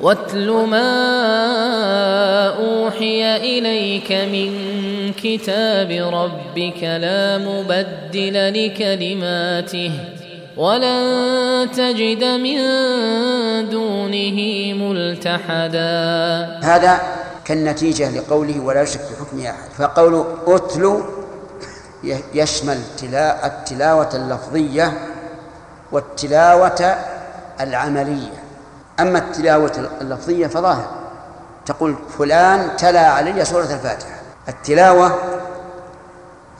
واتل ما أوحي إليك من كتاب ربك لا مبدل لكلماته ولن تجد من دونه ملتحدا. هذا كالنتيجة لقوله ولا يشرك في حكمه أحد. فقول أتلو يشمل التلاوة اللفظية والتلاوة العملية. أما التلاوة اللفظية فظاهر. تقول فلان تلا علي سورة الفاتحة. التلاوة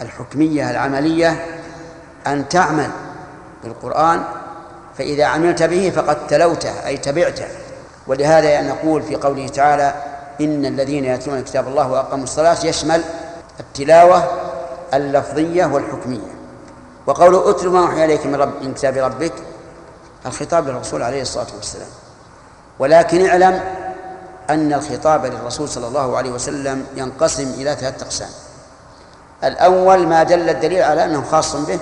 الحكمية العملية أن تعمل بالقرآن فإذا عملت به فقد تلوته أي تبعته ولهذا نقول في قوله تعالى إن الذين يتلون كتاب الله وأقاموا الصلاة يشمل التلاوة اللفظية والحكمية. وقول اتل ما أوحي إليك من, رب من كتاب ربك الخطاب للرسول عليه الصلاة والسلام. ولكن اعلم أن الخطاب للرسول صلى الله عليه وسلم ينقسم إلى ثلاثة أقسام. الأول ما دل الدليل على أنه خاص به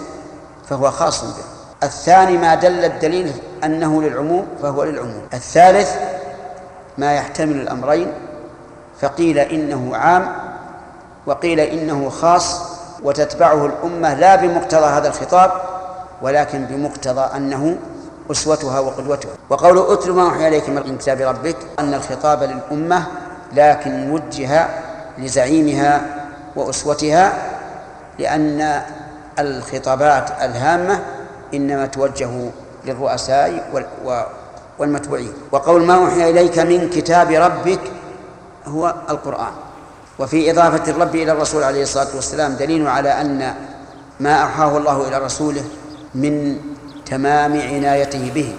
فهو خاص به. الثاني ما دل الدليل أنه للعموم فهو للعموم. الثالث ما يحتمل الأمرين فقيل إنه عام وقيل إنه خاص وتتبعه الأمة لا بمقتضى هذا الخطاب ولكن بمقتضى أنه أسوتها وقدوتها. وقول أتل ما أوحي إليك من كتاب ربك أن الخطاب للأمة لكن وجه لزعيمها وأسوتها لأن الخطابات الهامة إنما توجه للرؤساء والمتبوعين. وقول ما أوحي إليك من كتاب ربك هو القرآن. وفي إضافة الرب إلى الرسول عليه الصلاة والسلام دليل على أن ما أوحاه الله إلى رسوله من تمام عنايته به.